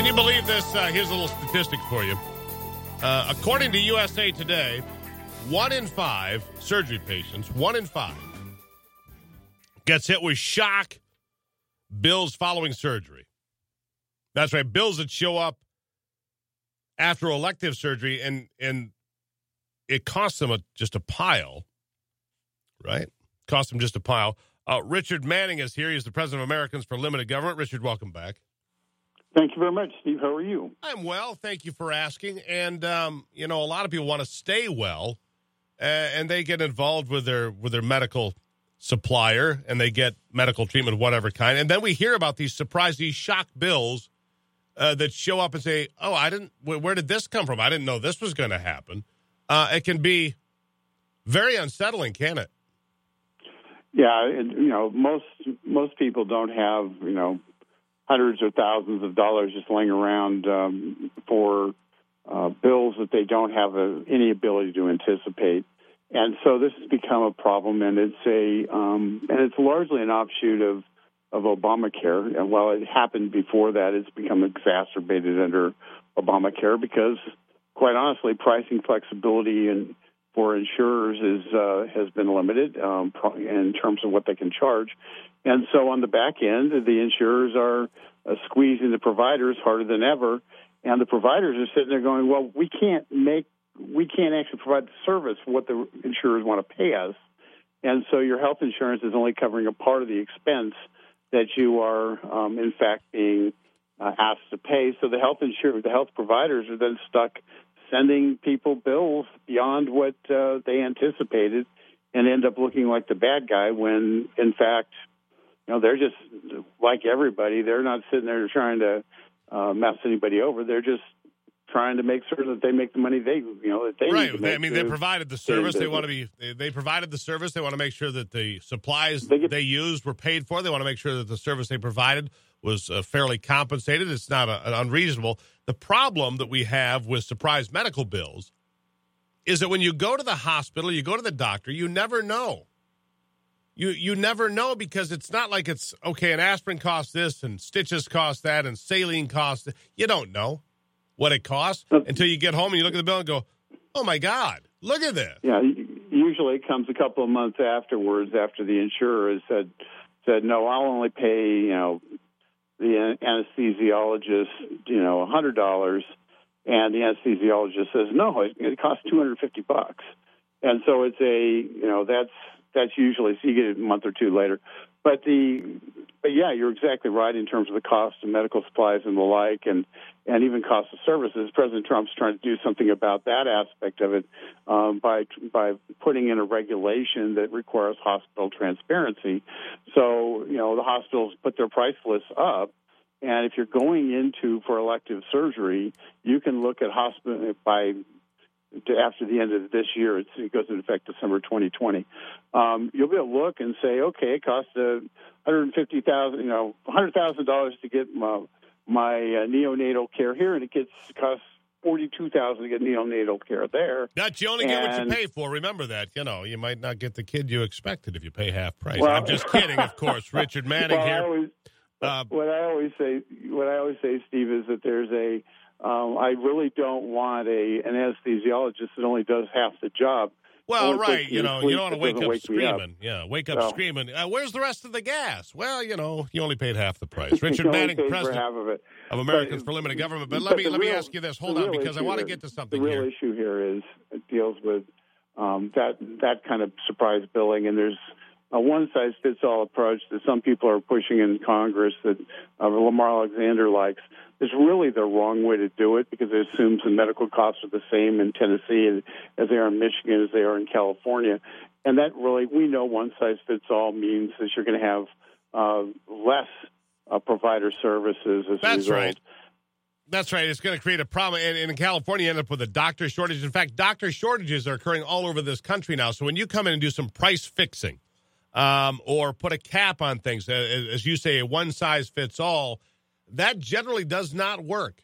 Can you believe this? Uh, here's a little statistic for you. Uh, according to USA Today, one in five surgery patients, one in five, gets hit with shock bills following surgery. That's right, bills that show up after elective surgery, and and it costs them a, just a pile, right? Costs them just a pile. Uh, Richard Manning is here. He's the president of Americans for Limited Government. Richard, welcome back. Thank you very much, Steve. How are you? I'm well. Thank you for asking. And um, you know, a lot of people want to stay well, uh, and they get involved with their with their medical supplier, and they get medical treatment of whatever kind. And then we hear about these surprise, these shock bills uh, that show up and say, "Oh, I didn't. Where did this come from? I didn't know this was going to happen." Uh, it can be very unsettling, can it? Yeah, and, you know, most most people don't have you know hundreds or thousands of dollars just laying around um, for uh, bills that they don't have a, any ability to anticipate. And so this has become a problem, and it's a um, and it's largely an offshoot of of Obamacare. And while it happened before that, it's become exacerbated under Obamacare because, quite honestly, pricing flexibility and for insurers is uh, has been limited um, in terms of what they can charge, and so on the back end, the insurers are uh, squeezing the providers harder than ever, and the providers are sitting there going, "Well, we can't make, we can't actually provide the service what the insurers want to pay us, and so your health insurance is only covering a part of the expense that you are, um, in fact, being uh, asked to pay. So the health insurer, the health providers are then stuck sending people bills beyond what uh, they anticipated and end up looking like the bad guy when in fact you know they're just like everybody they're not sitting there trying to uh, mess anybody over. They're just trying to make sure that they make the money they you know that they right. They, I mean, they provided the service. They want to be. They, they, provided the service. They want to make sure that the supplies they, get, they, used were paid for. They want to make sure that the service they provided was uh, fairly compensated. It's not a, unreasonable. The problem that we have with surprise medical bills is that when you go to the hospital, you go to the doctor, you never know. You you never know because it's not like it's okay. An aspirin costs this, and stitches cost that, and saline costs. You don't know what it costs until you get home and you look at the bill and go, "Oh my God, look at this." Yeah, usually it comes a couple of months afterwards after the insurer has said said no, I'll only pay you know the anesthesiologist, you know, a hundred dollars, and the anesthesiologist says no, it, it costs two hundred fifty bucks, and so it's a, you know, that's that's usually so you get it a month or two later, but the, but yeah, you're exactly right in terms of the cost of medical supplies and the like, and and even cost of services. President Trump's trying to do something about that aspect of it um, by by putting in a regulation that requires hospital transparency. So you know the hospitals put their price lists up, and if you're going into for elective surgery, you can look at hospital by after the end of this year. it goes into effect December 2020. Um, you'll be able to look and say, okay, it costs uh, 150,000, you know, $100,000 to get my my uh, neonatal care here, and it gets costs forty-two thousand to get neonatal care there. That you only and, get what you pay for. Remember that. You know, you might not get the kid you expected if you pay half price. Well, I'm just kidding, of course. Richard Manning well, here. I always, uh, what I always say, what I always say, Steve, is that there's a. Um, I really don't want a an anesthesiologist that only does half the job well, right. You know, you don't want to wake up wake screaming. Yeah, wake up screaming. Uh, where's the rest of the gas? Well, you know, you only paid half the price. Richard Manning, president half of, it. of Americans but, for Limited Government. But, but let me let real, me ask you this. Hold on, because I want to get to something. The real here. issue here is it deals with um, that that kind of surprise billing, and there's a one size fits all approach that some people are pushing in Congress that uh, Lamar Alexander likes is really the wrong way to do it because it assumes the medical costs are the same in Tennessee as they are in Michigan as they are in California. And that really, we know one size fits all means that you're going to have uh, less uh, provider services as That's a result. Right. That's right. It's going to create a problem. And, and in California, you end up with a doctor shortage. In fact, doctor shortages are occurring all over this country now. So when you come in and do some price fixing um, or put a cap on things, as you say, a one size fits all, that generally does not work.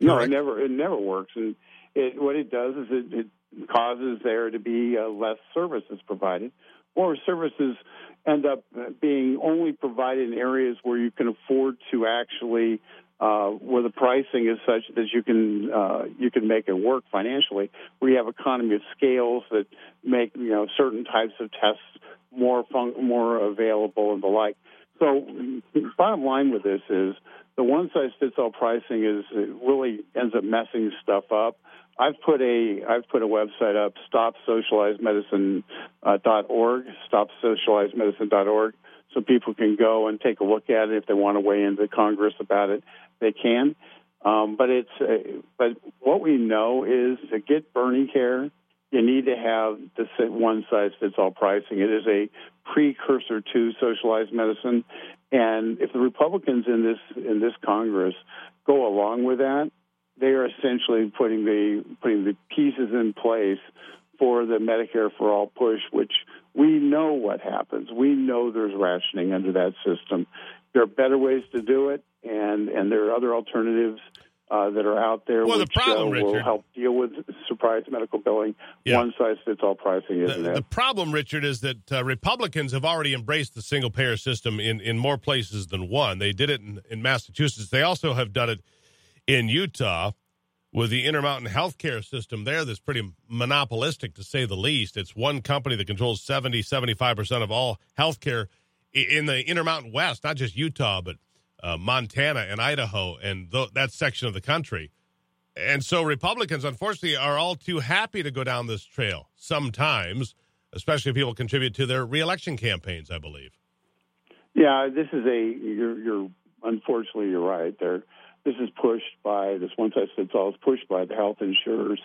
No, Correct? it never it never works, and it, what it does is it, it causes there to be uh, less services provided, or services end up being only provided in areas where you can afford to actually uh, where the pricing is such that you can uh, you can make it work financially, We have economy of scales that make you know certain types of tests more fun- more available and the like. So, bottom line with this is the one size fits all pricing is really ends up messing stuff up. I've put a I've put a website up, stopsocializedmedicine.org, stopsocializedmedicine.org, so people can go and take a look at it if they want to weigh into Congress about it. They can, um, but it's uh, but what we know is to get Bernie care, you need to have the one size fits all pricing. It is a precursor to socialized medicine, and if the Republicans in this in this Congress go along with that, they are essentially putting the putting the pieces in place for the Medicare for all push, which we know what happens. We know there's rationing under that system. There are better ways to do it, and and there are other alternatives uh, that are out there well, which the problem, uh, will Richard, help deal with surprise medical billing. Yeah. One size fits all pricing, isn't the, it? the problem, Richard, is that uh, Republicans have already embraced the single payer system in, in more places than one. They did it in, in Massachusetts. They also have done it in Utah with the Intermountain Healthcare system there that's pretty monopolistic to say the least. It's one company that controls 70, 75% of all healthcare in the Intermountain West, not just Utah, but uh, Montana and Idaho and th- that section of the country. And so Republicans, unfortunately, are all too happy to go down this trail sometimes, especially if people contribute to their reelection campaigns, I believe. Yeah, this is a you're, you're unfortunately you're right. There, this is pushed by this one size fits all is pushed by the health insurers,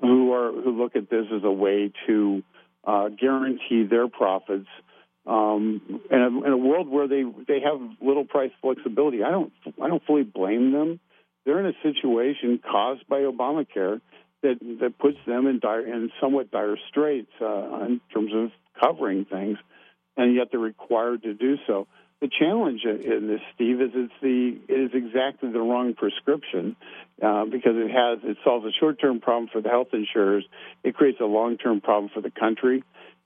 who are who look at this as a way to uh, guarantee their profits. Um, in, a, in a world where they they have little price flexibility, I don't I don't fully blame them. They're in a situation caused by Obamacare that that puts them in dire in somewhat dire straits uh, in terms of covering things, and yet they're required to do so. The challenge in this, Steve, is it's the it is exactly the wrong prescription uh, because it has it solves a short term problem for the health insurers. It creates a long term problem for the country.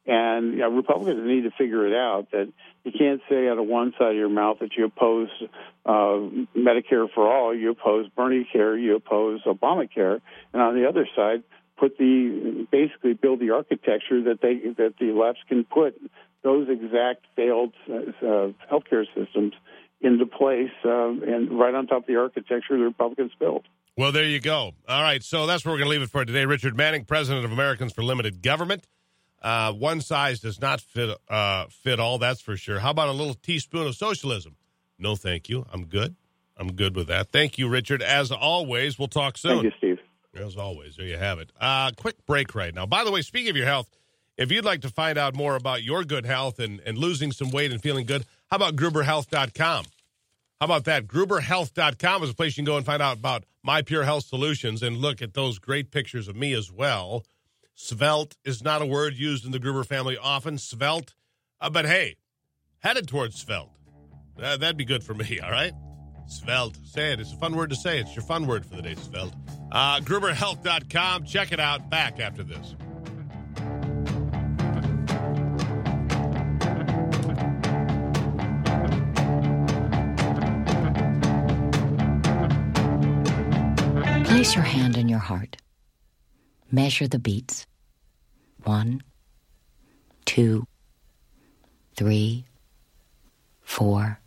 And you know, Republicans need to figure it out that you can't say out of one side of your mouth that you oppose uh, Medicare for all, you oppose Bernie care, you oppose Obamacare, and on the other side, put the basically build the architecture that they that the lefts can put those exact failed uh, healthcare systems into place uh, and right on top of the architecture the Republicans built. Well, there you go. All right, so that's where we're going to leave it for today. Richard Manning, president of Americans for Limited Government. Uh, one size does not fit uh, fit all. That's for sure. How about a little teaspoon of socialism? No, thank you. I'm good. I'm good with that. Thank you, Richard. As always, we'll talk soon. Thank you, Steve. As always, there you have it. Uh, quick break right now. By the way, speaking of your health, if you'd like to find out more about your good health and, and losing some weight and feeling good, how about GruberHealth.com? How about that? GruberHealth.com is a place you can go and find out about my Pure Health Solutions and look at those great pictures of me as well. Svelte is not a word used in the Gruber family often. Svelte, uh, but hey, headed towards svelte. Uh, that'd be good for me, all right? Svelte. Say it. It's a fun word to say. It's your fun word for the day, svelte. Uh, GruberHealth.com. Check it out. Back after this. Place your hand in your heart. Measure the beats. One, two, three, four,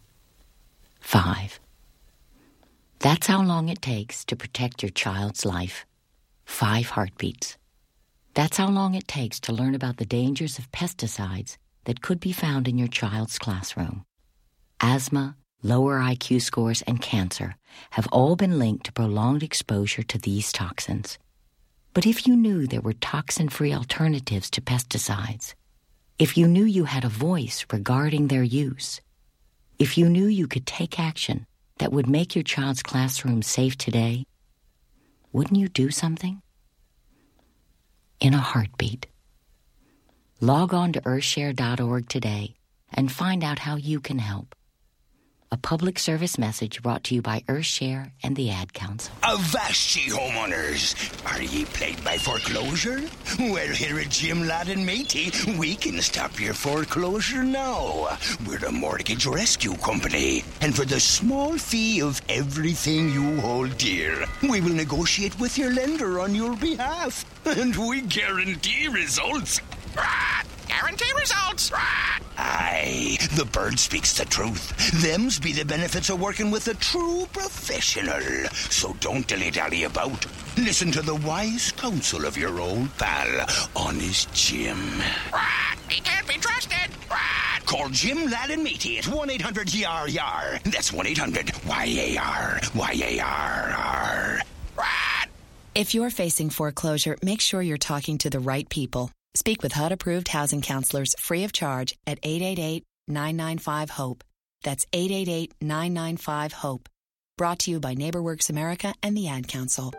five. That's how long it takes to protect your child's life. Five heartbeats. That's how long it takes to learn about the dangers of pesticides that could be found in your child's classroom. Asthma, lower IQ scores, and cancer have all been linked to prolonged exposure to these toxins. But if you knew there were toxin free alternatives to pesticides, if you knew you had a voice regarding their use, if you knew you could take action that would make your child's classroom safe today, wouldn't you do something? In a heartbeat. Log on to earthshare.org today and find out how you can help. A public service message brought to you by Earthshare and the Ad Council. Avast ye homeowners! Are ye plagued by foreclosure? Well, here at Jim Ladd and Matey, we can stop your foreclosure now. We're a mortgage rescue company, and for the small fee of everything you hold dear, we will negotiate with your lender on your behalf, and we guarantee results. Ah! Guarantee results. Aye, the bird speaks the truth. Them's be the benefits of working with a true professional. So don't dilly-dally about. Listen to the wise counsel of your old pal, Honest Jim. He can't be trusted. Call Jim Ladd and Matey at 1-800-YAR-YAR. That's 1-800-Y-A-R. Y-A-R-R. If you're facing foreclosure, make sure you're talking to the right people. Speak with HUD approved housing counselors free of charge at 888 995 HOPE. That's 888 995 HOPE. Brought to you by NeighborWorks America and the Ad Council.